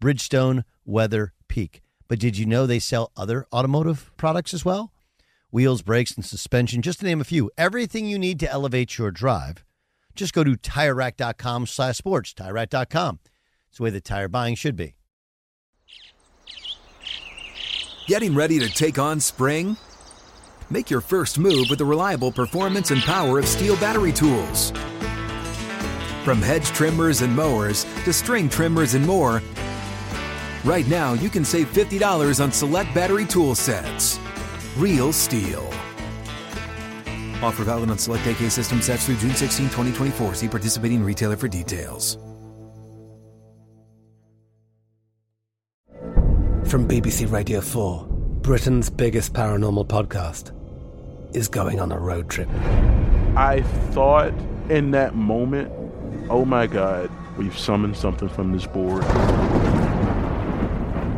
Bridgestone Weather Peak. But did you know they sell other automotive products as well? Wheels, brakes, and suspension, just to name a few. Everything you need to elevate your drive. Just go to TireRack.com slash sports, TireRack.com. It's the way that tire buying should be. Getting ready to take on spring? Make your first move with the reliable performance and power of STIHL battery tools. From hedge trimmers and mowers to string trimmers and more, right now you can save $50 on select battery tool sets. Real STIHL. Offer valid on select AK system sets through June 16, 2024. See participating retailer for details. From BBC Radio 4, Britain's biggest paranormal podcast is going on a road trip. I thought in that moment, oh my God, we've summoned something from this board.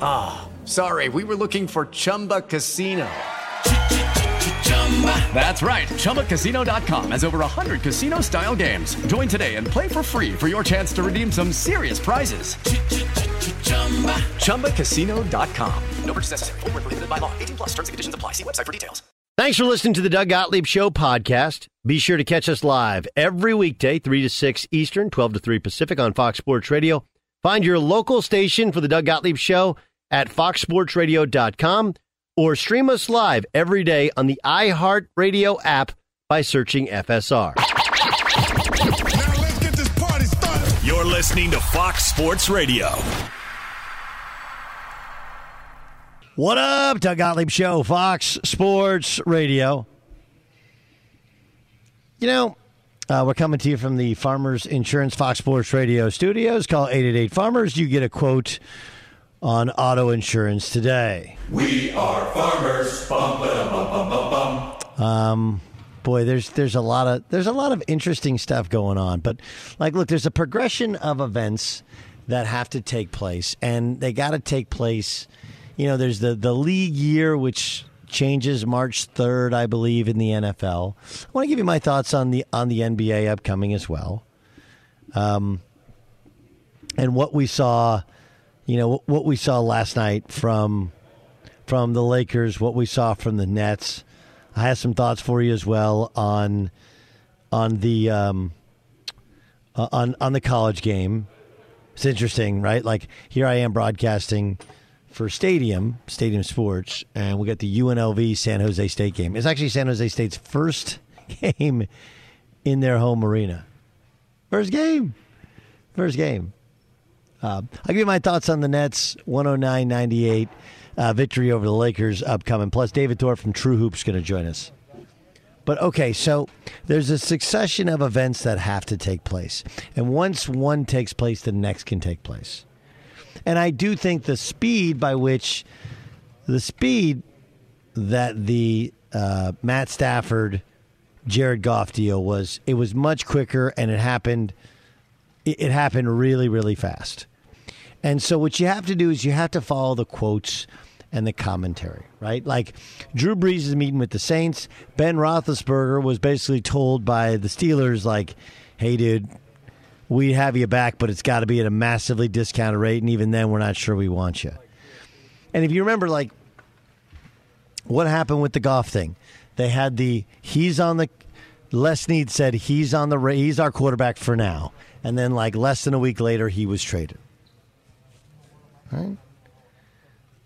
Ah, oh, sorry, we were looking for Chumba Casino. That's right. ChumbaCasino.com has over 100 casino style games. Join today and play for free for your chance to redeem some serious prizes. ChumbaCasino.com. No purchase necessary. Full prohibited by law. 18 plus terms and conditions apply. See website for details. Thanks for listening to the Doug Gottlieb Show podcast. Be sure to catch us live every weekday, 3 to 6 Eastern, 12 to 3 Pacific on Fox Sports Radio. Find your local station for the Doug Gottlieb Show at foxsportsradio.com or stream us live every day on the iHeartRadio app by searching FSR. Now let's get this party started. You're listening to Fox Sports Radio. What up, Doug Gottlieb Show, Fox Sports Radio. You know, uh, we're coming to you from the Farmers Insurance Fox Sports Radio studios. Call 888 Farmers. You get a quote on auto insurance today. We are farmers. Bum, bum, bum, bum, Um, boy, there's there's a lot of there's a lot of interesting stuff going on. But like, look, there's a progression of events that have to take place, and they got to take place. You know, there's the the league year, which changes March 3rd, I believe, in the NFL. I want to give you my thoughts on the on the NBA upcoming as well. Um, and what we saw, you know, what we saw last night from from the Lakers, what we saw from the Nets. I have some thoughts for you as well on on the um, uh, on on the college game. It's interesting, right? Like here I am broadcasting for Stadium, Stadium Sports, and we got the UNLV San Jose State game. It's actually San Jose State's first game in their home arena. First game. First game. Uh, I'll give you my thoughts on the Nets 109 98 uh, victory over the Lakers upcoming. Plus, David Thorpe from TrueHoop's going to join us. But okay, so there's a succession of events that have to take place. And once one takes place, the next can take place. And I do think the speed by which the speed that the uh, Matt Stafford Jared Goff deal was it was much quicker and it happened it, it happened really really fast. And so what you have to do is you have to follow the quotes and the commentary, right? Like Drew Brees is meeting with the Saints. Ben Roethlisberger was basically told by the Steelers, like, "Hey, dude, we have you back, but it's got to be at a massively discounted rate, and even then, we're not sure we want you." And if you remember, like, what happened with the Goff thing? They had the he's on the. Les Snead said he's on the he's our quarterback for now, and then like less than a week later, he was traded. Right?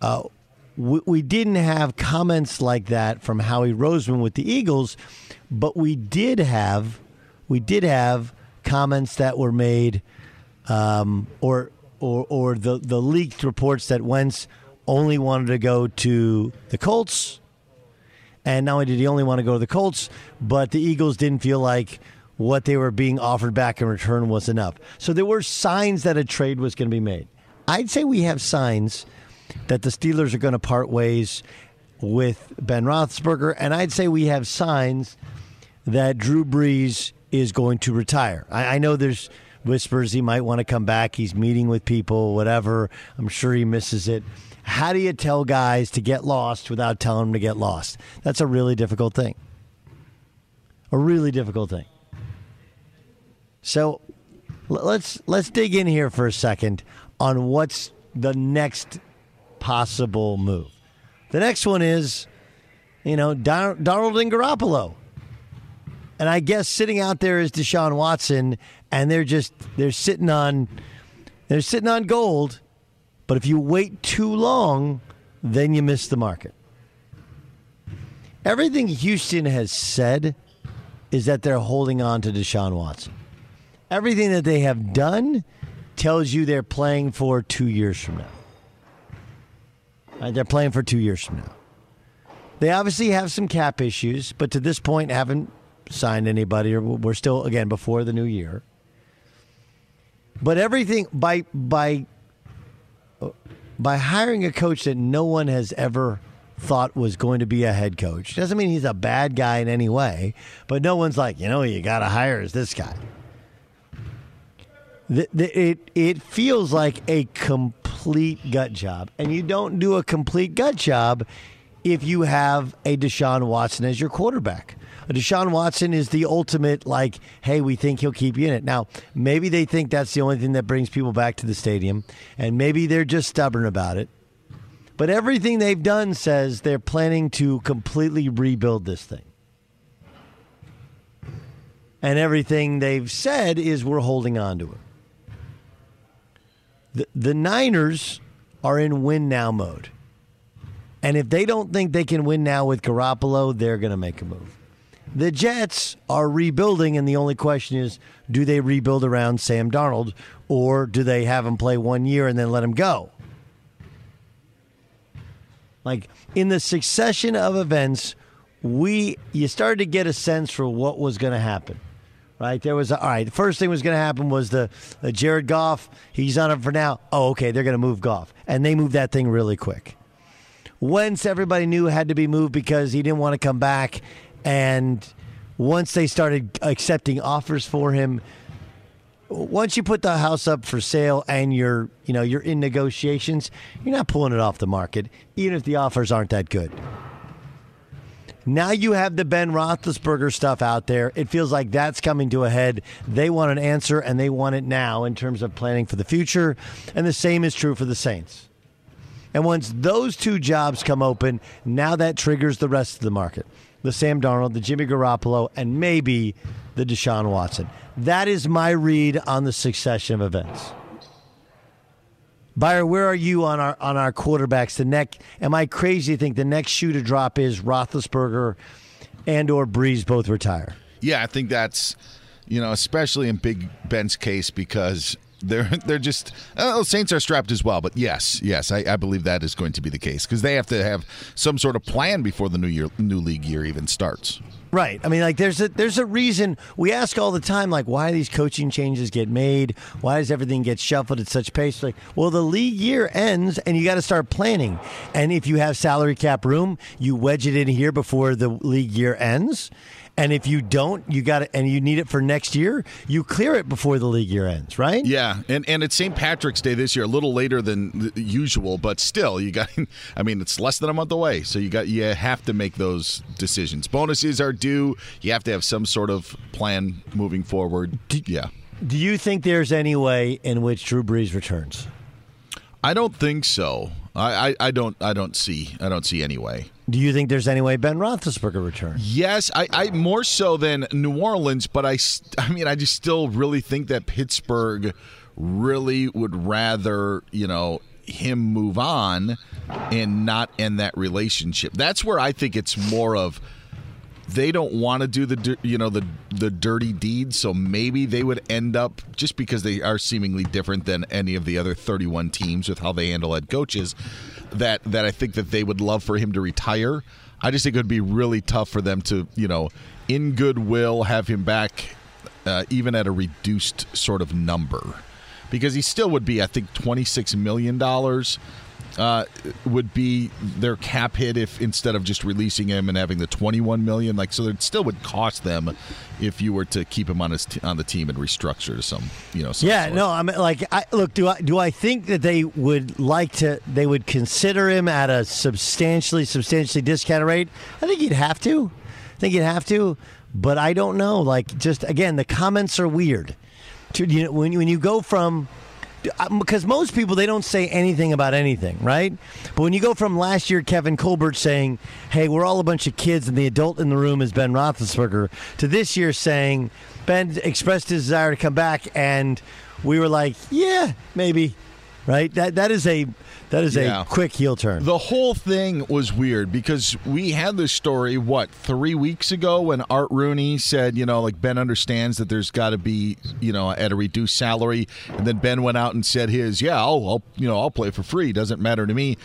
Uh, we, we didn't have comments like that from Howie Roseman with the Eagles, but we did have we did have comments that were made, um, or or or the the leaked reports that Wentz only wanted to go to the Colts, and not only did he only want to go to the Colts, but the Eagles didn't feel like what they were being offered back in return was enough. So there were signs that a trade was going to be made. I'd say we have signs that the Steelers are going to part ways with Ben Roethlisberger, and I'd say we have signs that Drew Brees is going to retire. I, I know there's whispers he might want to come back. He's meeting with people, whatever. I'm sure he misses it. How do you tell guys to get lost without telling them to get lost? That's a really difficult thing. A really difficult thing. So let's let's dig in here for a second on what's the next possible move. The next one is, you know, Darnold and Garoppolo. And I guess sitting out there is Deshaun Watson, and they're just they're sitting on they're sitting on gold. But if you wait too long, then you miss the market. Everything Houston has said is that they're holding on to Deshaun Watson. Everything that they have done tells you they're playing for two years from now. Right, they're playing for two years from now. They obviously have some cap issues, but to this point haven't signed anybody, or we're still again before the new year. But everything by by by hiring a coach that no one has ever thought was going to be a head coach doesn't mean he's a bad guy in any way. But no one's like, you know, you got to hire is this guy. The, the, it it feels like a complete gut job, and you don't do a complete gut job if you have a Deshaun Watson as your quarterback. Deshaun Watson is the ultimate, like, hey, we think he'll keep you in it. Now, maybe they think that's the only thing that brings people back to the stadium, and maybe they're just stubborn about it. But everything they've done says they're planning to completely rebuild this thing. And everything they've said is we're holding on to it. The, the Niners are in win now mode. And if they don't think they can win now with Garoppolo, they're going to make a move. The Jets are rebuilding, and the only question is do they rebuild around Sam Darnold or do they have him play one year and then let him go? Like in the succession of events, we you started to get a sense for what was going to happen right? There was a, all right. The first thing was going to happen was the, the Jared Goff. He's on it for now. Oh, okay. They're going to move Goff, and they moved that thing really quick. Wentz, everybody knew had to be moved because he didn't want to come back, and once they started accepting offers for him, once you put the house up for sale and you're you know you're in negotiations, you're not pulling it off the market, even if the offers aren't that good. Now you have the Ben Roethlisberger stuff out there. It feels like that's coming to a head. They want an answer, and they want it now in terms of planning for the future. And the same is true for the Saints. And once those two jobs come open, now that triggers the rest of the market the Sam Darnold, the Jimmy Garoppolo, and maybe the Deshaun Watson. That is my read on the succession of events. Buyer, where are you on our on our quarterbacks? The neck? Am I crazy to think the next shoe to drop is Roethlisberger and or Brees both retire? Yeah, I think that's you know especially in Big Ben's case because they're they're just oh, Saints are strapped as well. But yes, yes, I, I believe that is going to be the case because they have to have some sort of plan before the new year new league year even starts. Right. I mean, like, there's a there's a reason we ask all the time, like, why these coaching changes get made? Why does everything get shuffled at such pace? Like, well, the league year ends, and you got to start planning. And if you have salary cap room, you wedge it in here before the league year ends. And if you don't, you got it, and you need it for next year, you clear it before the league year ends, right? Yeah, and and it's St. Patrick's Day this year, a little later than usual, but still, you got. I mean, it's less than a month away, so you got you have to make those decisions. Bonuses are due. You have to have some sort of plan moving forward. Do, yeah. Do you think there's any way in which Drew Brees returns? I don't think so. I, I, I don't I don't see I don't see any way. Do you think there's any way Ben Roethlisberger returns? Yes, I, I more so than New Orleans, but I, I mean, I just still really think that Pittsburgh really would rather, you know, him move on and not end that relationship. That's where I think it's more of they don't want to do the you know the the dirty deed so maybe they would end up just because they are seemingly different than any of the other 31 teams with how they handle head coaches that that I think that they would love for him to retire. I just think it would be really tough for them to you know in goodwill have him back uh, even at a reduced sort of number. Because he still would be I think 26 million dollars uh, would be their cap hit if instead of just releasing him and having the 21 million like so it still would cost them if you were to keep him on his t- on the team and restructure to some you know some yeah sort. no i mean like i look do i do i think that they would like to they would consider him at a substantially substantially discounted rate? I think you'd have to. I think you'd have to but i don't know. Like just again the comments are weird. To, you know, when, when you go from Um, because most people they don't say anything about anything, right? But when you go from last year, Kevin Colbert saying, "Hey, we're all a bunch of kids, and the adult in the room is Ben Roethlisberger," to this year saying Ben expressed his desire to come back, and we were like, "Yeah, maybe," right? That that is a that is Yeah. a quick heel turn. The whole thing was weird because we had this story, what, three weeks ago when Art Rooney said, you know, like Ben understands that there's got to be, you know, at a reduced salary. And then Ben went out and said his, yeah, I'll, I'll, you know, I'll play for free. Doesn't matter to me.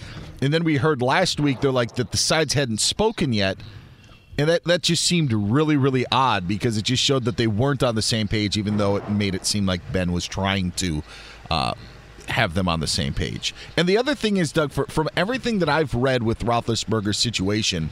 And then we heard last week, they're like that the sides hadn't spoken yet. And that, that just seemed really, really odd because it just showed that they weren't on the same page, even though it made it seem like Ben was trying to uh, have them on the same page. And the other thing is, Doug, for, from everything that I've read with Roethlisberger's situation,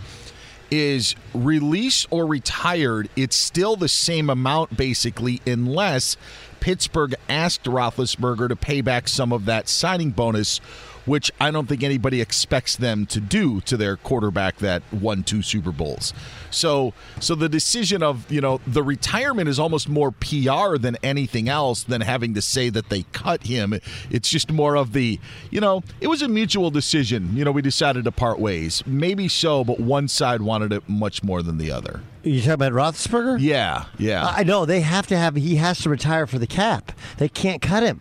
is release or retired, it's still the same amount basically, unless Pittsburgh asked Roethlisberger to pay back some of that signing bonus, which I don't think anybody expects them to do to their quarterback that won two Super Bowls. So, so the decision of you know the retirement is almost more PR than anything else than having to say that they cut him. It's just more of the you know it was a mutual decision. You know we decided to part ways. Maybe so, but one side wanted it much more than the other. You talking about Roethlisberger? Yeah, yeah. I know they have to have. He has to retire for the cap. They can't cut him.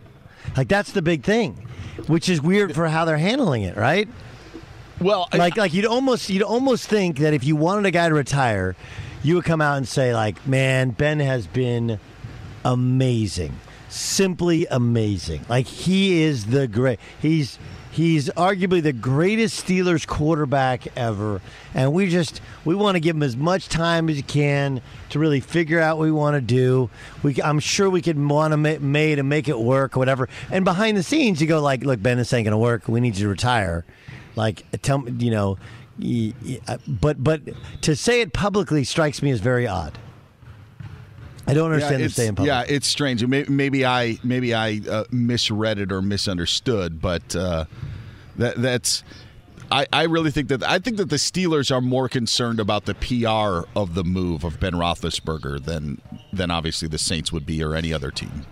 Like that's the big thing, which is weird for how they're handling it, right? Well, like like you'd almost you'd almost think that if you wanted a guy to retire, you would come out and say like, "Man, Ben has been amazing, simply amazing. Like he is the great. He's he's arguably the greatest Steelers quarterback ever, and we just we want to give him as much time as you can to really figure out what we want to do. We I'm sure we could made and make it work or whatever. And behind the scenes, you go like, "Look, Ben, this ain't gonna work. We need you to retire." Like, tell me, you know. uh, But but to say it publicly strikes me as very odd. I don't understand yeah, the stay in public. Yeah, it's strange. Maybe, maybe I maybe I uh, misread it or misunderstood, but uh, that that's. I, I really think that I think that the Steelers are more concerned about the PR of the move of Ben Roethlisberger than than obviously the Saints would be or any other team.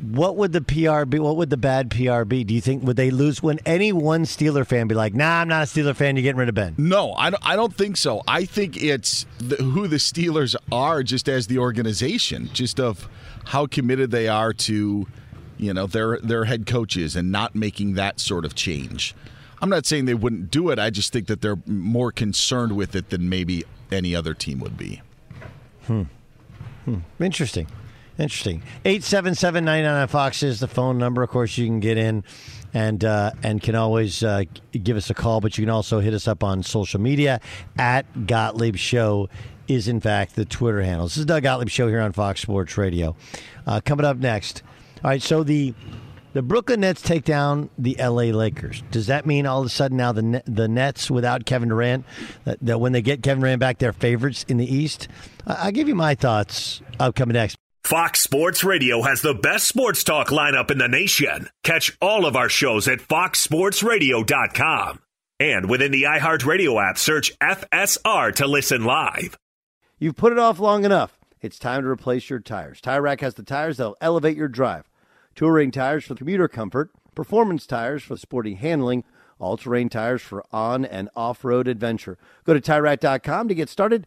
What would the PR be? What would the bad PR be? Do you think would they lose when any one Steeler fan be like, "Nah, I'm not a Steeler fan. You're getting rid of Ben." No, I don't, I don't think so. I think it's the, who the Steelers are just as the organization, just of how committed they are to, you know, their their head coaches and not making that sort of change. I'm not saying they wouldn't do it. I just think that they're more concerned with it than maybe any other team would be. Hmm. Hmm. Interesting. Interesting. 877 Fox is the phone number. Of course, you can get in and uh, and can always uh, give us a call, but you can also hit us up on social media. At Gottlieb Show is, in fact, the Twitter handle. This is Doug Gottlieb Show here on Fox Sports Radio. Uh, coming up next. All right, so the. The Brooklyn Nets take down the LA Lakers. Does that mean all of a sudden now the the Nets without Kevin Durant, that, that when they get Kevin Durant back, they're favorites in the East? I'll give you my thoughts upcoming next. Fox Sports Radio has the best sports talk lineup in the nation. Catch all of our shows at foxsportsradio.com. And within the iHeartRadio app, search FSR to listen live. You've put it off long enough. It's time to replace your tires. Tire Rack has the tires that'll elevate your drive. Touring tires for commuter comfort, performance tires for sporty handling, all-terrain tires for on and off-road adventure. Go to TireRack.com to get started.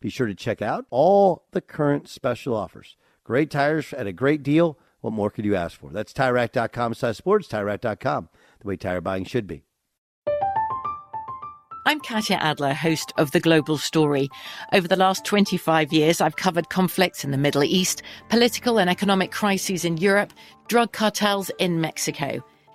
Be sure to check out all the current special offers. Great tires at a great deal. What more could you ask for? That's TireRack.com slash sports, TireRack.com, the way tire buying should be. I'm Katya Adler, host of The Global Story. Over the last 25 years, I've covered conflicts in the Middle East, political and economic crises in Europe, drug cartels in Mexico.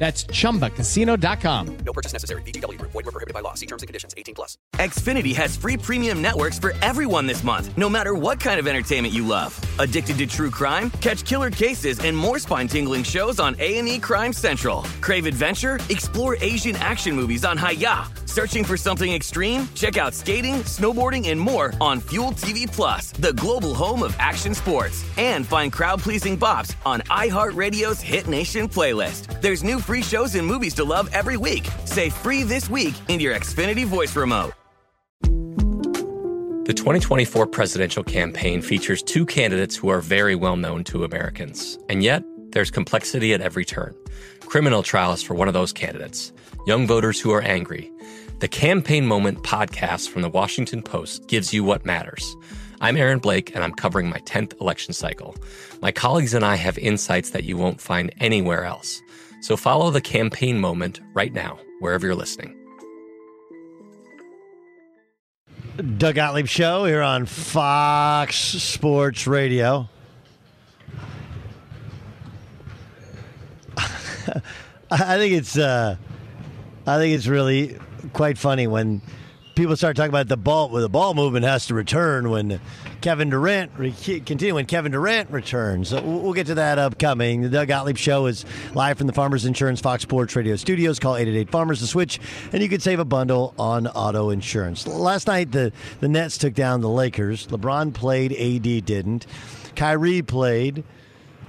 That's chumbacasino.com. No purchase necessary. Group. Void were prohibited by law. See terms and conditions. 18 plus. Xfinity has free premium networks for everyone this month, no matter what kind of entertainment you love. Addicted to true crime? Catch killer cases and more spine-tingling shows on A&E Crime Central. Crave adventure? Explore Asian action movies on Hi-YAH. Searching for something extreme? Check out skating, snowboarding, and more on Fuel TV Plus, the global home of action sports. And find crowd-pleasing bops on iHeartRadio's Hit Nation playlist. There's new free shows and movies to love every week. Say free this week in your Xfinity voice remote. The 2024 presidential campaign features two candidates who are very well known to Americans. And yet, there's complexity at every turn. Criminal trials for one of those candidates, young voters who are angry. The Campaign Moment podcast from the Washington Post gives you what matters. I'm Aaron Blake, and I'm covering my 10th election cycle. My colleagues and I have insights that you won't find anywhere else. So follow the campaign moment right now, wherever you're listening. Doug Gottlieb Show here on Fox Sports Radio. I think it's uh, I think it's really quite funny when people start talking about the ball. Well, the ball movement has to return when Kevin Durant when Kevin Durant returns. We'll get to that upcoming. The Doug Gottlieb Show is live from the Farmers Insurance Fox Sports Radio studios. Call 888 Farmers to switch, and you can save a bundle on auto insurance. Last night, the, the Nets took down the Lakers. LeBron played, AD didn't. Kyrie played.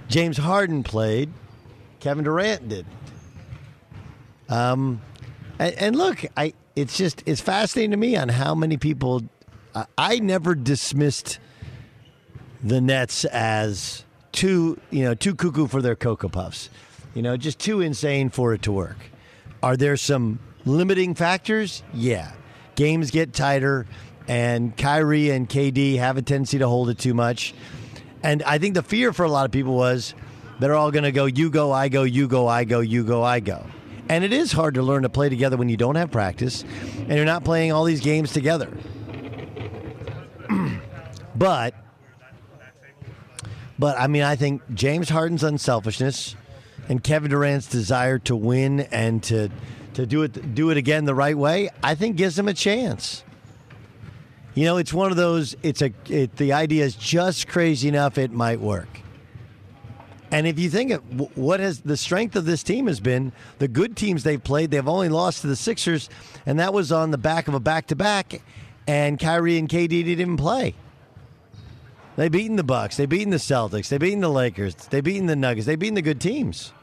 James Harden played. Kevin Durant did. Um, and, and look, I it's just it's fascinating to me on how many people. I, never dismissed the Nets as too you know too cuckoo for their cocoa puffs, you know, just too insane for it to work. Are there some limiting factors? Yeah, games get tighter, and Kyrie and KD have a tendency to hold it too much. And I think the fear for a lot of people was they're all going to go, you go, I go, you go, I go, you go, I go. And it is hard to learn to play together when you don't have practice and you're not playing all these games together. But, but I mean, I think James Harden's unselfishness and Kevin Durant's desire to win and to to do it do it again the right way, I think gives him a chance. You know, it's one of those. It's a. It, the idea is just crazy enough it might work. And if you think of what has the strength of this team has been, the good teams they've played, they've only lost to the Sixers, and that was on the back of a back to back, and Kyrie and KD didn't even play. They beaten the Bucks, they beaten the Celtics, they beaten the Lakers, they beaten the Nuggets, they beaten the good teams.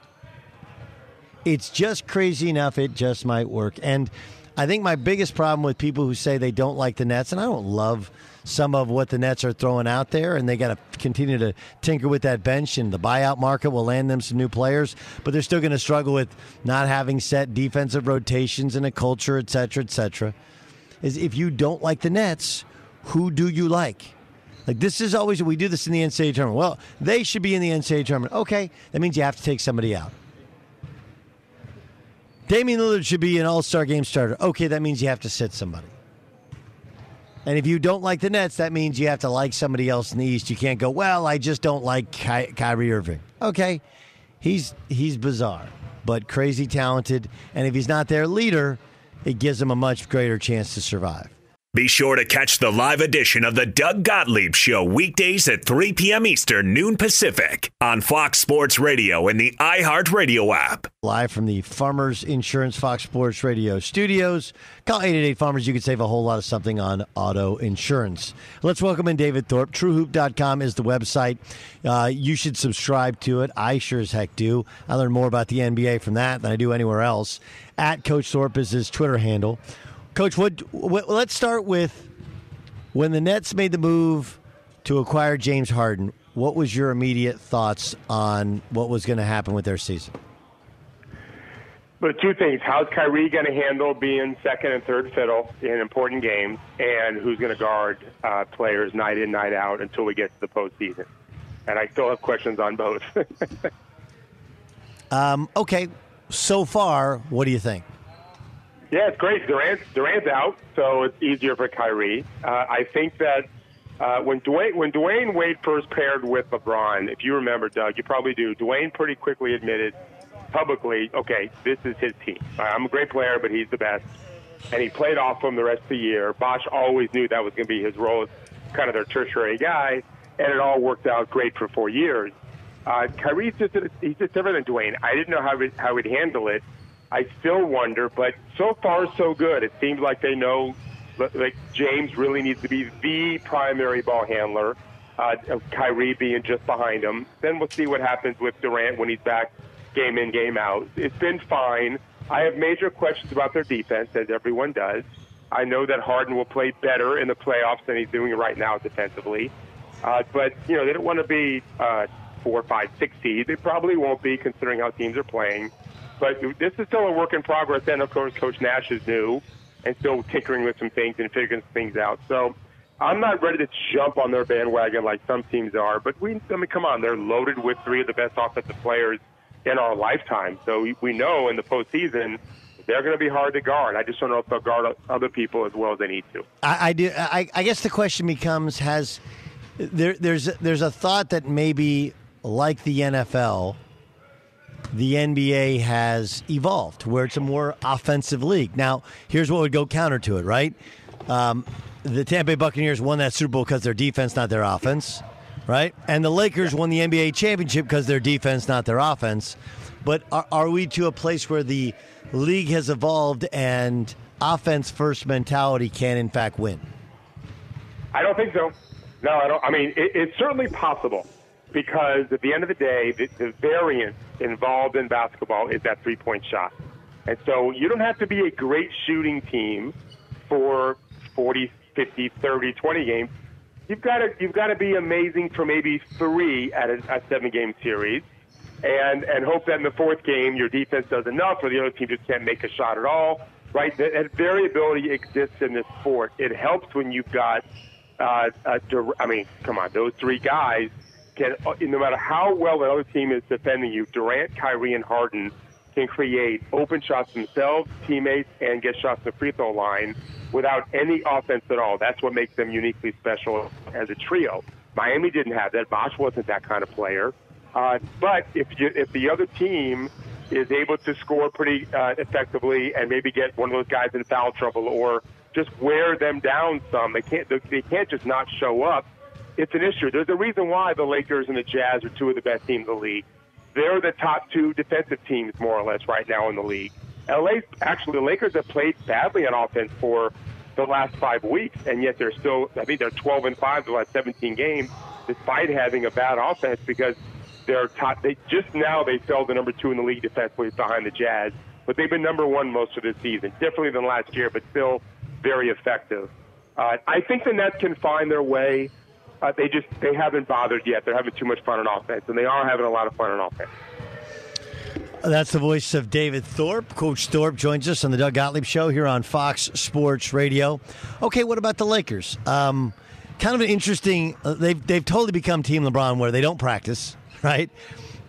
It's just crazy enough it just might work. And I think my biggest problem with people who say they don't like the Nets, and I don't love some of what the Nets are throwing out there, and they got to continue to tinker with that bench, and the buyout market will land them some new players, but they're still going to struggle with not having set defensive rotations and a culture, et cetera, et cetera. Is if you don't like the Nets, who do you like? Like this is always we do this in the NCAA tournament. Well, they should be in the NCAA tournament. Okay, that means you have to take somebody out. Damian Lillard should be an All Star game starter. Okay, that means you have to sit somebody. And if you don't like the Nets, that means you have to like somebody else in the East. You can't go, well, I just don't like Ky- Kyrie Irving. Okay, he's he's bizarre, but crazy talented. And if he's not their leader, it gives them a much greater chance to survive. Be sure to catch the live edition of the Doug Gottlieb Show weekdays at 3 p.m. Eastern, noon Pacific on Fox Sports Radio and the iHeartRadio app. Live from the Farmers Insurance Fox Sports Radio studios. Call 888 Farmers. You can save a whole lot of something on auto insurance. Let's welcome in David Thorpe. TrueHoop.com is the website. Uh, you should subscribe to it. I sure as heck do. I learn more about the NBA from that than I do anywhere else. At Coach Thorpe is his Twitter handle. Coach, what, what, let's start with when the Nets made the move to acquire James Harden. What was your immediate thoughts on what was going to happen with their season? But two things: how's Kyrie going to handle being second and third fiddle in important games, and who's going to guard uh, players night in, night out until we get to the postseason? And I still have questions on both. um, okay, so far, what do you think? Yeah, it's great. Durant Durant's out, so it's easier for Kyrie. Uh, I think that uh, when Dwyane when Dwyane Wade first paired with LeBron, if you remember, Doug, you probably do. Dwyane pretty quickly admitted publicly, okay, this is his team. I'm a great player, but he's the best, and he played off him the rest of the year. Bosh always knew that was going to be his role as kind of their tertiary guy, and it all worked out great for four years. Uh, Kyrie's just he's just different than Dwyane. I didn't know how how he'd handle it I still wonder, but so far so good. It seems like they know like James really needs to be the primary ball handler. Uh, Kyrie being just behind him. Then we'll see what happens with Durant when he's back, game in, game out. It's been fine. I have major questions about their defense, as everyone does. I know that Harden will play better in the playoffs than he's doing right now defensively. Uh, but you know they don't want to be uh, four, five, six seed. They probably won't be, considering how teams are playing. But this is still a work in progress. And of course, Coach Nash is new and still tinkering with some things and figuring things out. So I'm not ready to jump on their bandwagon like some teams are. But we, I mean, come on, they're loaded with three of the best offensive players in our lifetime. So we, we know in the postseason they're going to be hard to guard. I just don't know if they'll guard other people as well as they need to. I, I do. I, I guess the question becomes: Has there, there's there's a thought that maybe like the NFL the NBA has evolved, where it's a more offensive league. Now, here's what would go counter to it, right? Um, the Tampa Bay Buccaneers won that Super Bowl because their defense, not their offense, right? And the Lakers won the NBA championship because their defense, not their offense. But are, are we to a place where the league has evolved and offense first mentality can, in fact, win? I don't think so. No, I don't. I mean, it, it's certainly possible because at the end of the day, the, the variance involved in basketball is that three point shot. And so you don't have to be a great shooting team for 40, 50, 30, 20 games. You've got to you've got to be amazing for maybe three at a, a seven game series, and and hope that in the fourth game your defense does enough, or the other team just can't make a shot at all. Right? That, that variability exists in this sport. It helps when you've got, uh, a, I mean, come on, those three guys uh, no matter how well the other team is defending you, Durant, Kyrie, and Harden can create open shots themselves, teammates, and get shots to the free throw line without any offense at all. That's what makes them uniquely special as a trio. Miami didn't have that. Bosh wasn't that kind of player. Uh, but if you, if the other team is able to score pretty uh, effectively and maybe get one of those guys in foul trouble or just wear them down some, they can't they can't just not show up it's an issue. There's a reason why the Lakers and the Jazz are two of the best teams in the league. They're the top two defensive teams, more or less, right now in the league. LA, actually, the Lakers have played badly on offense for the last five weeks, and yet they're still, I think they're 12 and 5 the last 17 games, despite having a bad offense because they're top. They just now they fell to number two in the league defensively behind the Jazz, but they've been number one most of the season, differently than last year, but still very effective. Uh, I think the Nets can find their way uh, they just they haven't bothered yet. They're having too much fun on offense, and they are having a lot of fun on offense. That's the voice of David Thorpe. Coach Thorpe joins us on the Doug Gottlieb Show here on Fox Sports Radio. Okay, what about the Lakers? Um, kind of an interesting. Uh, they've they've totally become Team LeBron, where they don't practice. Right,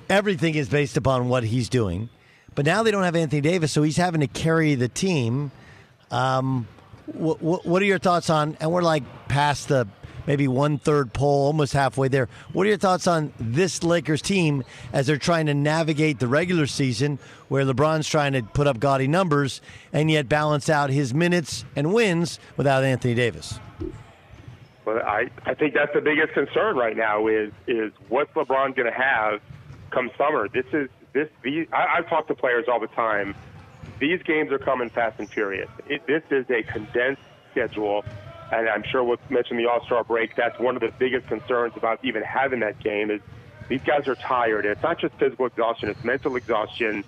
everything is based upon what he's doing. but now they don't have Anthony Davis, so he's having to carry the team. Um, what, what, what are your thoughts on? And we're like past the maybe one third poll, almost halfway there. What are your thoughts on this Lakers team as they're trying to navigate the regular season, where LeBron's trying to put up gaudy numbers and yet balance out his minutes and wins without Anthony Davis? Well, I, I think that's the biggest concern right now is is what's LeBron going to have come summer. This is this these I, I've talked to players all the time. These games are coming fast and furious. It, this is a condensed schedule and I'm sure we'll mention the All Star break. That's one of the biggest concerns about even having that game is these guys are tired. It's not just physical exhaustion; it's mental exhaustion.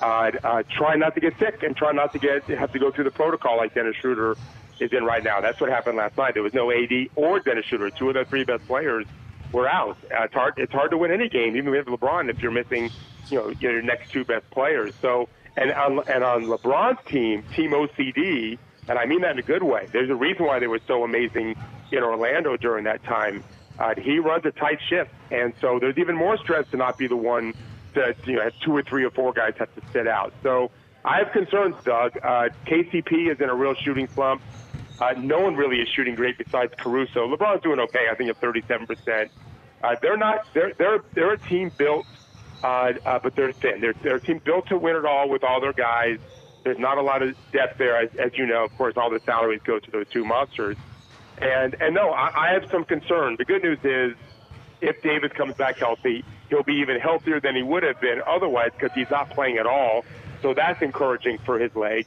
Uh, uh, try not to get sick and try not to get have to go through the protocol like Dennis Schroeder is in right now. That's what happened last night. There was no AD or Dennis Schroeder. Two of the three best players were out. Uh, it's hard. It's hard to win any game, even with LeBron, if you're missing, you know, your next two best players. So, and on and on LeBron's team, Team OCD and I mean that in a good way. There's a reason why they were so amazing in Orlando during that time. Uh, he runs a tight ship, and so there's even more stress to not be the one that you know two or three or four guys have to sit out. So I have concerns, Doug. Uh, KCP is in a real shooting slump. Uh, no one really is shooting great besides Caruso. LeBron's doing okay, I think, at 37 percent. Uh, they're not. They're they're they're a team built, uh, uh, but they're thin. They're they're a team built to win it all with all their guys. There's not a lot of depth there, as, as you know. Of course, all the salaries go to those two monsters. And and no, I, I have some concern. The good news is, if Davis comes back healthy, he'll be even healthier than he would have been otherwise because he's not playing at all. So that's encouraging for his leg.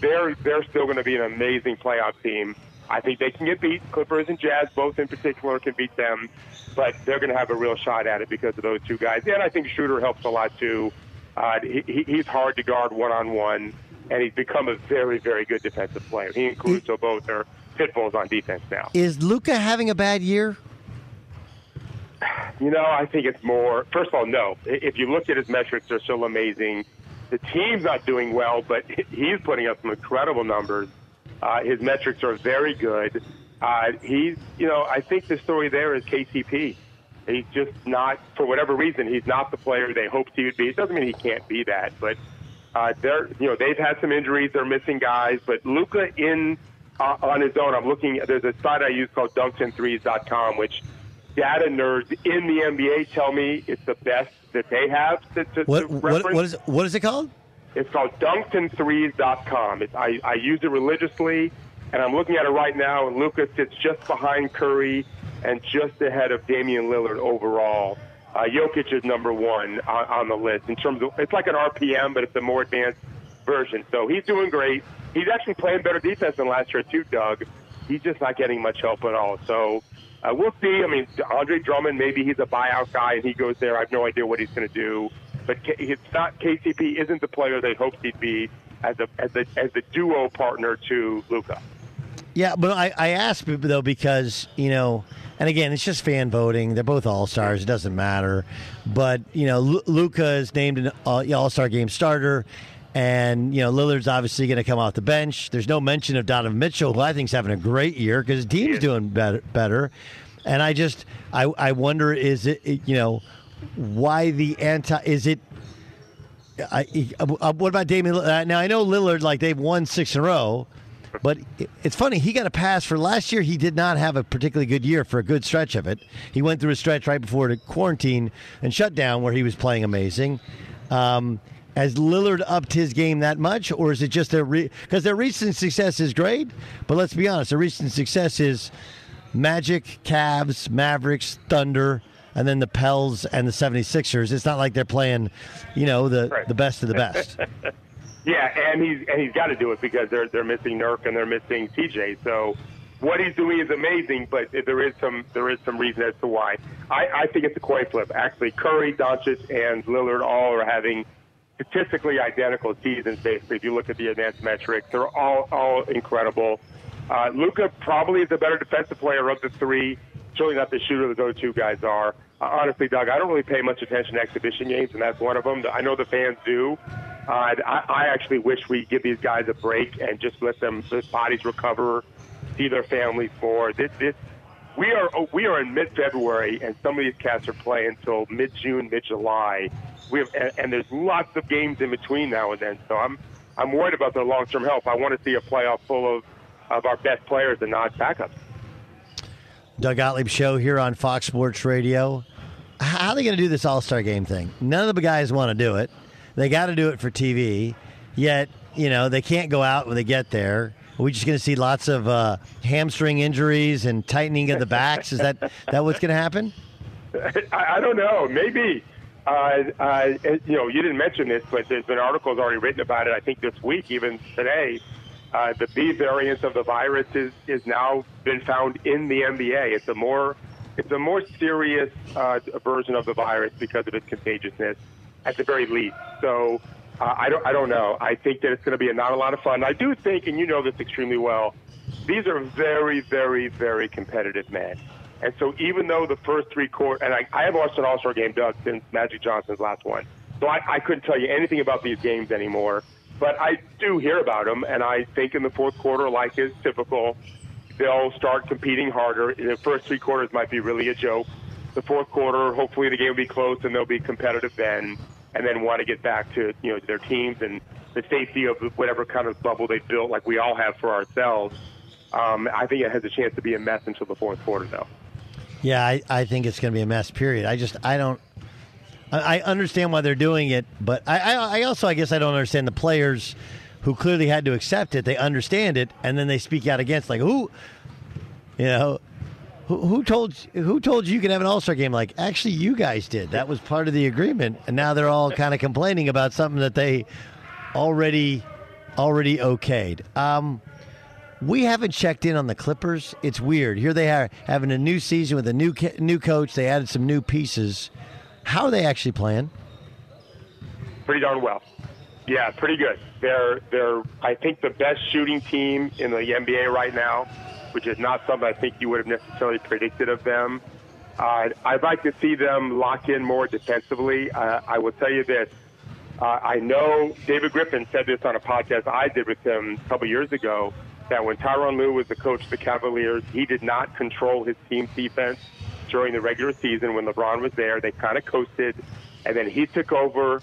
They're they're still going to be an amazing playoff team. I think they can get beat. Clippers and Jazz both in particular can beat them, but they're going to have a real shot at it because of those two guys. And I think Schroeder helps a lot too. Uh, he, he's hard to guard one on one and he's become a very, very good defensive player. He and Caruso both are pit bulls on defense now. Is Luka having a bad year? You know, I think it's more. First of all, no. If you look at his metrics, they're still amazing. The team's not doing well, but he's putting up some incredible numbers. Uh, his metrics are very good. Uh, he's, you know, I think the story there is KCP. He's just not, for whatever reason, he's not the player they hoped he would be. It doesn't mean he can't be that, but uh, they're, you know, they've had some injuries. They're missing guys, but Luka in uh, on his own. I'm looking. There's a site I use called Dunks3s.com, which data nerds in the NBA tell me it's the best that they have to, to, what, to what, what is what is it called? It's called Dunks3s.com. It's, I, I use it religiously, and I'm looking at it right now. And Luka sits just behind Curry and just ahead of Damian Lillard overall. Uh, Jokic is number one on, on the list in terms of it's like an RPM, but it's a more advanced version. So he's doing great. He's actually playing better defense than last year too, Doug. He's just not getting much help at all. So uh, we'll see. I mean, Andre Drummond, maybe he's a buyout guy and he goes there. I have no idea what he's going to do. But it's not KCP isn't the player they hoped he'd be as a as a as a duo partner to Luka. Yeah, but I, I asked though because you know and again, it's just fan voting. They're both all stars. It doesn't matter. But you know, L- Luka is named an All Star game starter. And, you know, Lillard's obviously going to come off the bench. There's no mention of Donovan Mitchell, who I think is having a great year because his team's doing better. better. And I just, I, I wonder, is it, you know, why the anti, is it, I, uh, what about Damian? Now, I know Lillard, like, they've won six in a row. But it's funny, he got a pass for last year. He did not have a particularly good year for a good stretch of it. He went through a stretch right before the quarantine and shut down where he was playing amazing. Um, has Lillard upped his game that much, or is it just their because re- their recent success is great? But let's be honest, their recent success is Magic, Cavs, Mavericks, Thunder, and then the Pels and the 76ers. It's not like they're playing, you know, the right. the best of the best. Yeah, and he's and he's got to do it because they're they're missing Nurk and they're missing TJ. So what he's doing is amazing, but there is some there is some reason as to why. I, I think it's a coin flip. Actually, Curry, Doncic, and Lillard all are having statistically identical seasons. Basically, if you look at the advanced metrics, they're all all incredible. Uh, Luka probably is a better defensive player of the three. Certainly not the shooter those two guys are. Uh, honestly, Doug, I don't really pay much attention to exhibition games, and that's one of them. I know the fans do. Uh, I, I actually wish we give these guys a break and just let them, let bodies recover, see their families more. This, this, we are we are in mid-February, and some of these cats are playing until mid-June, mid-July. We have, and, and there's lots of games in between now and then. So I'm I'm worried about their long term health. I want to see a playoff full of of our best players and not backups. Doug Gottlieb show here on Fox Sports Radio. How are they going to do this All Star game thing? None of the guys want to do it. They got to do it for TV. Yet, you know, they can't go out when they get there. Are we just going to see lots of uh, hamstring injuries and tightening of the backs? Is that that what's going to happen? I, I don't know. Maybe. Uh, uh, you know, you didn't mention this, but there's been articles already written about it. I think this week, even today, uh, the B variant of the virus is is now been found in the NBA. It's a more it's a more serious uh, version of the virus because of its contagiousness, at the very least. So uh, I don't I don't know. I think that it's going to be a, not a lot of fun. I do think, and you know this extremely well, these are very very very competitive men. And so even though the first three quarters, and I, I haven't watched an All-Star game, Doug, since Magic Johnson's last one, so I, I couldn't tell you anything about these games anymore. But I do hear about them, and I think in the fourth quarter, like is typical, they'll start competing harder. The first three quarters might be really a joke. The fourth quarter, hopefully the game will be close and they'll be competitive then, and then want to get back to you know their teams and the safety of whatever kind of bubble they built, like we all have for ourselves. Um, I think it has a chance to be a mess until the fourth quarter, though. Yeah, I, I think it's going to be a mess. Period. I just I don't. I, I understand why they're doing it, but I, I I also I guess I don't understand the players who clearly had to accept it. They understand it, and then they speak out against. Like who, you know, who, told who told you you can have an All Star game? Like actually, you guys did. That was part of the agreement, and now they're all kind of complaining about something that they already already okayed. Um, we haven't checked in on the Clippers. It's weird. Here they are having a new season with a new new coach. They added some new pieces. How are they actually playing? Pretty darn well. Yeah, pretty good. They're they're I think the best shooting team in the NBA right now, which is not something I think you would have necessarily predicted of them. Uh, I'd like to see them lock in more defensively. Uh, I will tell you this. Uh, I know David Griffin said this on a podcast I did with him a couple years ago that when Tyronn Lue was the coach of the Cavaliers, he did not control his team's defense during the regular season when LeBron was there. They kind of coasted, and then he took over.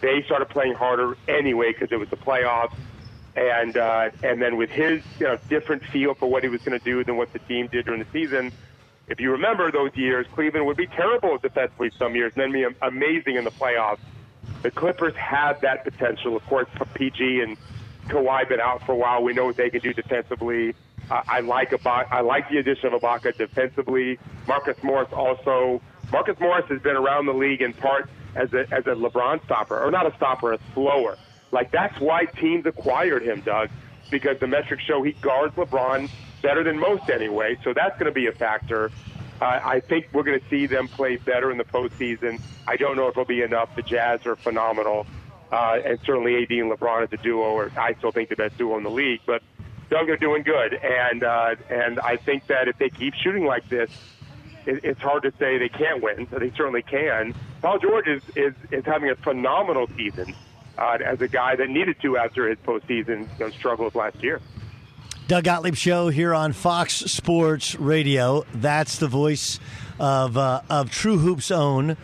They started playing harder anyway because it was the playoffs, and uh, and then with his you know, different feel for what he was going to do than what the team did during the season. If you remember those years, Cleveland would be terrible defensively some years, and then be amazing in the playoffs. The Clippers had that potential. Of course, PG and Kawhi been out for a while. We know what they can do defensively. I like Ibaka, I like the addition of Ibaka defensively. Marcus Morris also. Marcus Morris has been around the league in part as a as a LeBron stopper, or not a stopper, a slower. Like that's why teams acquired him, Doug, because the metrics show he guards LeBron better than most anyway. So that's going to be a factor. Uh, I think we're going to see them play better in the postseason. I don't know if it'll be enough. The Jazz are phenomenal. Uh, and certainly AD and LeBron as a duo, or I still think the best duo in the league. But Doug are doing good, and uh, and I think that if they keep shooting like this, it, it's hard to say they can't win. So they certainly can. Paul George is is, is having a phenomenal season uh, as a guy that needed to after his postseason you know, struggles last year. Doug Gottlieb show here on Fox Sports Radio. That's the voice of uh, of TrueHoop's own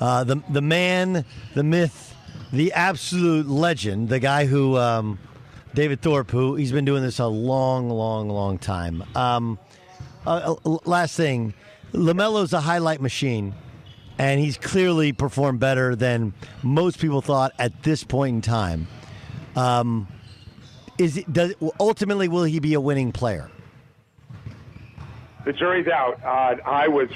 uh, the the man, the myth, the absolute legend, the guy who um, David Thorpe, who he's been doing this a long, long, long time. Um, uh, uh last thing, LaMelo's a highlight machine, and he's clearly performed better than most people thought at this point in time. Um, is it, does ultimately will he be a winning player? The jury's out. Uh, I was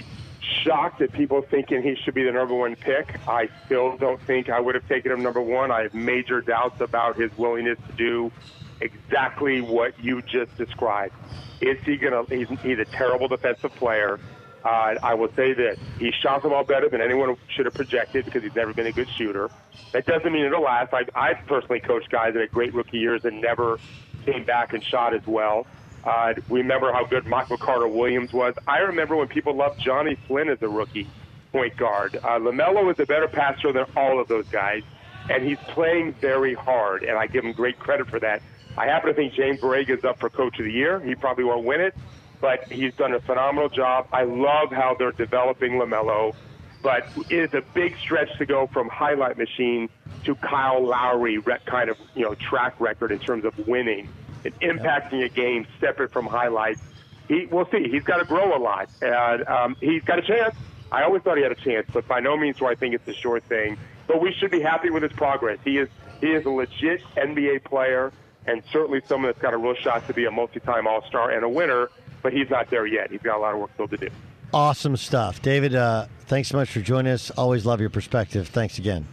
shocked at people thinking he should be the number one pick. I still don't think I would have taken him number one. I have major doubts about his willingness to do exactly what you just described. Is he to? He's, he's a terrible defensive player. Uh, I will say this: he shot the ball better than anyone should have projected because he's never been a good shooter. That doesn't mean it'll last. I, I've personally coached guys that had great rookie years and never came back and shot as well. Uh, remember how good Michael Carter Williams was. I remember when people loved Johnny Flynn as a rookie point guard. Uh, LaMelo is a better passer than all of those guys, and he's playing very hard, and I give him great credit for that. I happen to think James Borrego is up for Coach of the Year. He probably won't win it, but he's done a phenomenal job. I love how they're developing LaMelo. but it is a big stretch to go from highlight machine to Kyle Lowry kind of you know track record in terms of winning and impacting a game separate from highlights. He, we'll see. He's got to grow a lot, and um, he's got a chance. I always thought he had a chance, but by no means do I think it's a sure thing. But we should be happy with his progress. He is he is a legit NBA player, and certainly someone that's got a real shot to be a multi-time All-Star and a winner. But he's not there yet. He's got a lot of work still to do. Awesome stuff, David. Uh, thanks so much for joining us. Always love your perspective. Thanks again.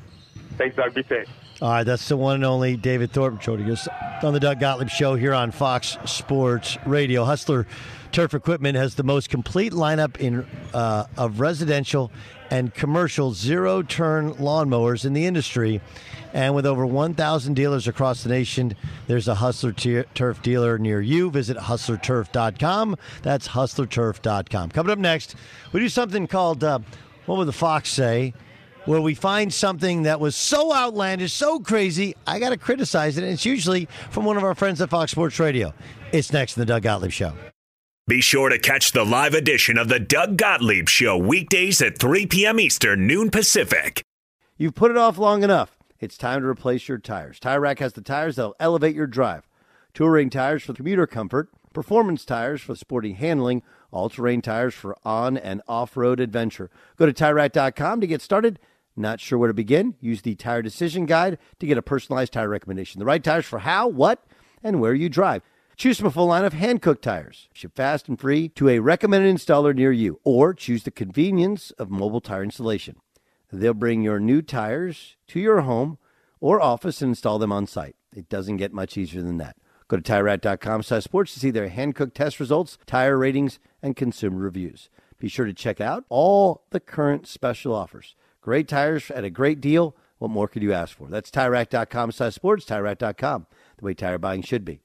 Thanks, Doug. Be safe. All right, that's the one and only David Thorpe joining us on the Doug Gottlieb Show here on Fox Sports Radio. Hustler Turf Equipment has the most complete lineup in uh, of residential and commercial zero turn lawnmowers in the industry. And with over 1,000 dealers across the nation, there's a Hustler Turf dealer near you. Visit hustlerturf.com. That's hustlerturf.com. Coming up next, we do something called, uh, what would the Fox say? Where we find something that was so outlandish, so crazy, I got to criticize it. And it's usually from one of our friends at Fox Sports Radio. It's next in the Doug Gottlieb Show. Be sure to catch the live edition of the Doug Gottlieb Show weekdays at 3 p.m. Eastern, noon Pacific. You've put it off long enough. It's time to replace your tires. Tire Rack has the tires that'll elevate your drive. Touring tires for commuter comfort, performance tires for sporty handling, all-terrain tires for on and off-road adventure. Go to TireRack.com to get started. Not sure where to begin? Use the Tire Decision Guide to get a personalized tire recommendation. The right tires for how, what, and where you drive. Choose from a full line of hand-cooked tires. Ship fast and free to a recommended installer near you, or choose the convenience of mobile tire installation. They'll bring your new tires to your home or office and install them on site. It doesn't get much easier than that. Go to TireRack.com sports to see their hand-cooked test results, tire ratings, and consumer reviews. Be sure to check out all the current special offers. Great tires at a great deal. What more could you ask for? That's TireRack.com sports, TireRack.com, the way tire buying should be.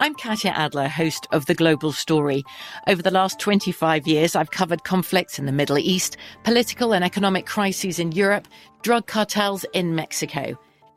I'm Katya Adler, host of The Global Story. Over the last 25 years, I've covered conflicts in the Middle East, political and economic crises in Europe, drug cartels in Mexico.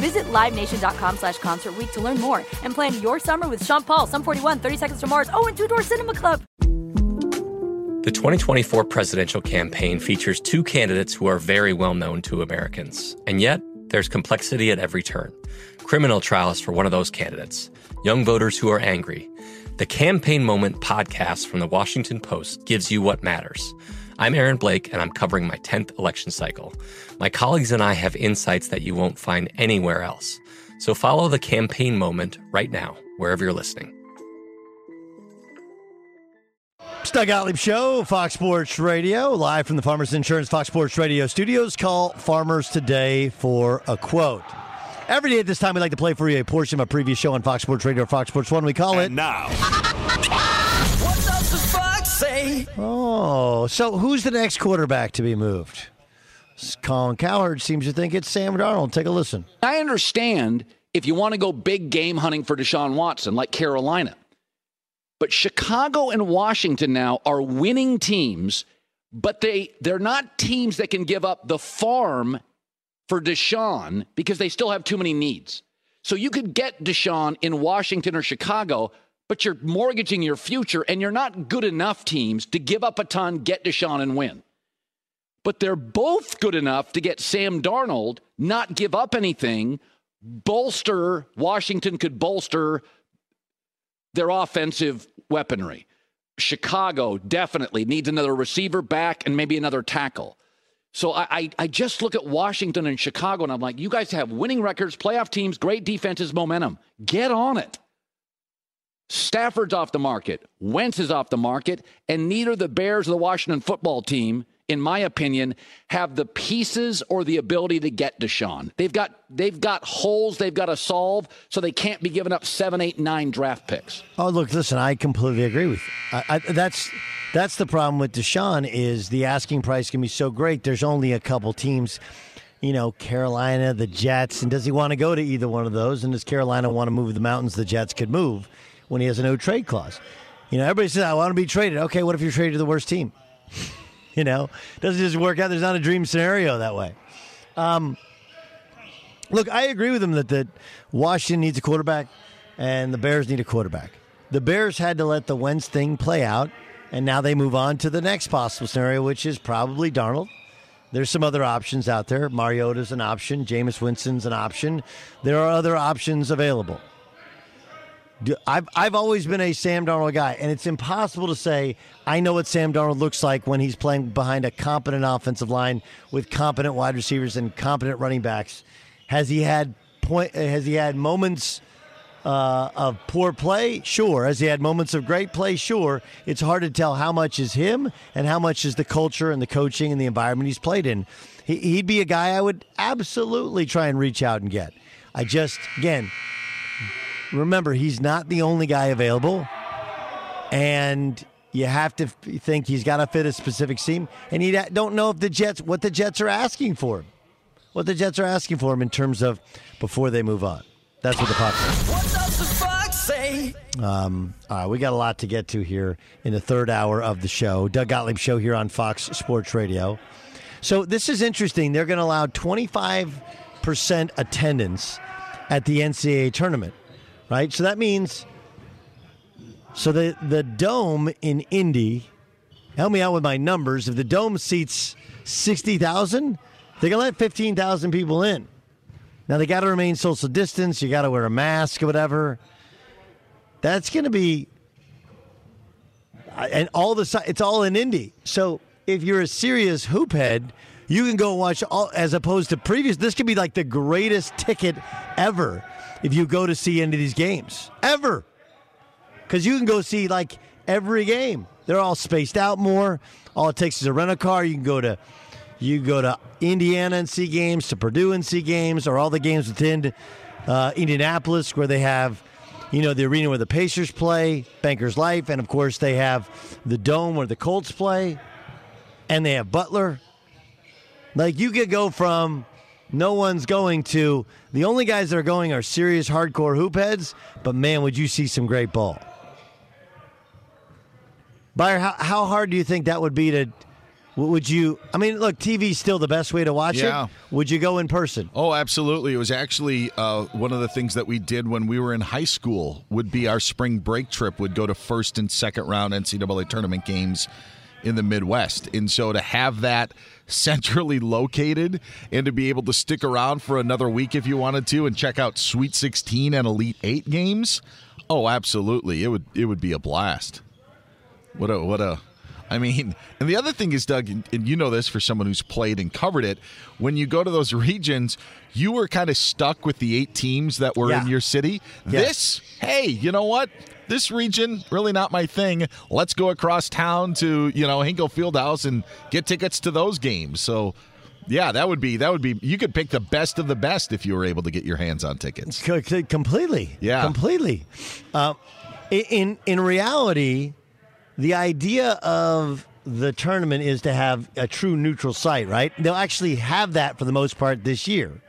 Visit LiveNation.com slash Concert to learn more and plan your summer with Sean Paul, Sum 41, 30 Seconds to Mars, oh, and Two Door Cinema Club. The 2024 presidential campaign features two candidates who are very well known to Americans. And yet, there's complexity at every turn. Criminal trials for one of those candidates, young voters who are angry. The Campaign Moment podcast from the Washington Post gives you what matters. I'm Aaron Blake, and I'm covering my 10th election cycle. My colleagues and I have insights that you won't find anywhere else. So follow the campaign moment right now, wherever you're listening. It's Doug Gottlieb Show, Fox Sports Radio, live from the Farmers Insurance Fox Sports Radio studios. Call Farmers today for a quote. Every day at this time, we like to play for you a portion of a previous show on Fox Sports Radio or Fox Sports One. We call it now. Oh, so who's the next quarterback to be moved? Colin Cowherd seems to think it's Sam Darnold. Take a listen. I understand if you want to go big game hunting for Deshaun Watson, like Carolina. But Chicago and Washington now are winning teams, but they they're not teams that can give up the farm for Deshaun because they still have too many needs. So you could get Deshaun in Washington or Chicago, but you're mortgaging your future and you're not good enough teams to give up a ton, get Deshaun and win. but they're both good enough to get Sam Darnold, not give up anything, bolster, Washington could bolster their offensive weaponry. Chicago definitely needs another receiver back and maybe another tackle. So I, I, I, just look at Washington and Chicago and I'm like, you guys have winning records, playoff teams, great defenses, momentum. Get on it. Stafford's off the market. Wentz is off the market. And neither the Bears or the Washington football team, in my opinion, have the pieces or the ability to get Deshaun. They've got they've got holes they've got to solve, so they can't be giving up seven, eight, nine draft picks. Oh, look, listen, I completely agree with you. I, I, that's that's the problem with Deshaun is the asking price can be so great. There's only a couple teams, you know, Carolina, the Jets, and does he want to go to either one of those? And does Carolina want to move the mountains the Jets could move when he has a no trade clause? You know, everybody says I want to be traded. Okay, what if you're traded to the worst team? you know, doesn't just work out. There's not a dream scenario that way. Um, look, I agree with him that that Washington needs a quarterback and the Bears need a quarterback. The Bears had to let the Wentz thing play out and now they move on to the next possible scenario, which is probably Darnold. There's some other options out there. Mariota's an option. Jameis Winston's an option. There are other options available. I've, I've always been a Sam Darnold guy, and it's impossible to say I know what Sam Darnold looks like when he's playing behind a competent offensive line with competent wide receivers and competent running backs. Has he had point? Has he had moments uh, of poor play? Sure. Has he had moments of great play? Sure. It's hard to tell how much is him and how much is the culture and the coaching and the environment he's played in. He, would be a guy I would absolutely try and reach out and get. I just, again, remember, he's not the only guy available. And you have to think he's got to fit a specific scheme. And you don't know if the Jets, what the Jets are asking for him, what the Jets are asking for him in terms of before they move on. That's what the puck says. What does the fox say? Um, all right, we got a lot to get to here in the third hour of the show. Doug Gottlieb Show here on Fox Sports Radio. So this is interesting. They're going to allow 25% attendance at the NCAA tournament, right? So that means, so the, the dome in Indy, help me out with my numbers. If the dome seats 60,000, they're going to let 15,000 people in. Now they got to remain social distance. You got to wear a mask or whatever. That's going to be, and all the it's all in Indy. So if you're a serious hoop head, you can go watch all as opposed to previous. This could be like the greatest ticket ever if you go to see any of these games ever, because you can go see like every game. They're all spaced out more. All it takes is a rental car. You can go to you go to Indiana and see games, to Purdue and see games, or all the games within uh, Indianapolis where they have, you know, the arena where the Pacers play, Bankers Life, and of course they have the dome where the Colts play, and they have Butler. Like you could go from no one's going to the only guys that are going are serious hardcore hoop heads, but man, would you see some great ball. Buyer, how, how hard do you think that would be to would you? I mean, look, TV's still the best way to watch yeah. it. Would you go in person? Oh, absolutely. It was actually uh, one of the things that we did when we were in high school. Would be our spring break trip. Would go to first and second round NCAA tournament games in the Midwest, and so to have that centrally located and to be able to stick around for another week if you wanted to and check out Sweet 16 and Elite 8 games. Oh, absolutely. It would it would be a blast. What a what a I mean, and the other thing is, Doug, and you know this for someone who's played and covered it, when you go to those regions, you were kind of stuck with the eight teams that were yeah. in your city. Yes. This, hey, you know what? This region really not my thing. Let's go across town to you know Hinkle Fieldhouse and get tickets to those games. So yeah, that would be that would be. You could pick the best of the best if you were able to get your hands on tickets. completely. Yeah, completely. Uh, in in reality, the idea of the tournament is to have a true neutral site, right? They'll actually have that for the most part this year,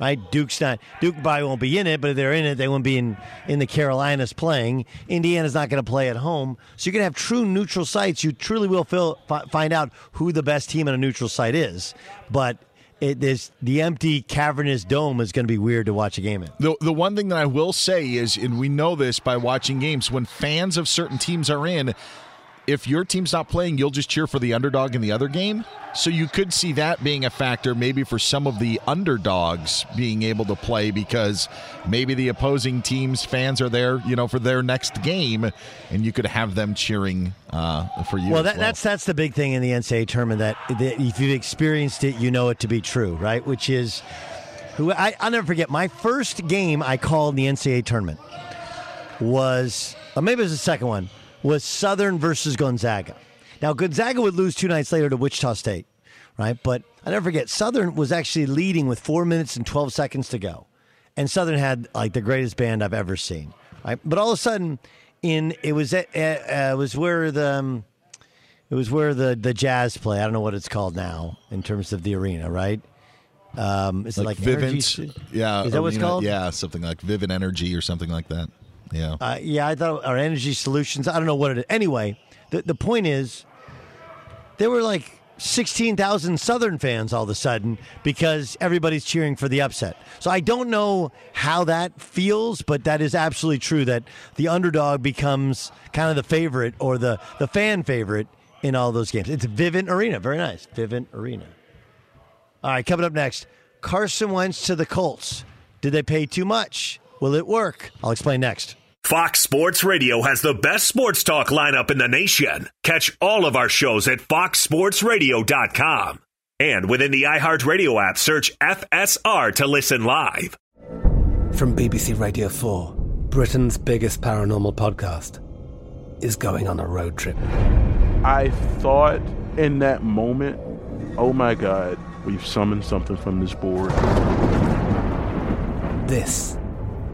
right? Duke's not Duke probably won't be in it, but if they're in it, they won't be in in the Carolinas playing. Indiana's not going to play at home, so you're going to have true neutral sites. You truly will feel, find out who the best team on a neutral site is, but. It is the empty cavernous dome is going to be weird to watch a game in. The the one thing that I will say is, and we know this by watching games, when fans of certain teams are in, if your team's not playing, you'll just cheer for the underdog in the other game. So you could see that being a factor maybe for some of the underdogs being able to play because maybe the opposing team's fans are there, you know, for their next game, and you could have them cheering uh, for you. Well, as that, that's that's the big thing in the NCAA tournament that, that if you've experienced it, you know it to be true, right? Which is who I, I'll never forget. My first game I called the NCAA tournament was, or maybe it was the second one, was Southern versus Gonzaga. Now Gonzaga would lose two nights later to Wichita State, right? But I never forget, Southern was actually leading with four minutes and twelve seconds to go, and Southern had like the greatest band I've ever seen, right? But all of a sudden, in it was at, uh, it was where the um, it was where the the Jazz play. I don't know what it's called now in terms of the arena, right? Um, is like it like Vivint, Energy- yeah, Is that what it's called? Yeah, something like Vivint Energy or something like that. Yeah, Uh, yeah, I thought our energy solutions. I don't know what it is. Anyway, the the point is, there were like sixteen thousand Southern fans all of a sudden because everybody's cheering for the upset. So I don't know how that feels, but that is absolutely true. That the underdog becomes kind of the favorite or the the fan favorite in all those games. It's Vivint Arena. Very nice, Vivint Arena. All right, coming up next, Carson Wentz to the Colts. Did they pay too much? Will it work? I'll explain next. Fox Sports Radio has the best sports talk lineup in the nation. Catch all of our shows at foxsportsradio.com. And within the iHeartRadio app, search FSR to listen live. From BBC Radio 4, Britain's biggest paranormal podcast is going on a road trip. I thought in that moment, oh my God, we've summoned something from this board. This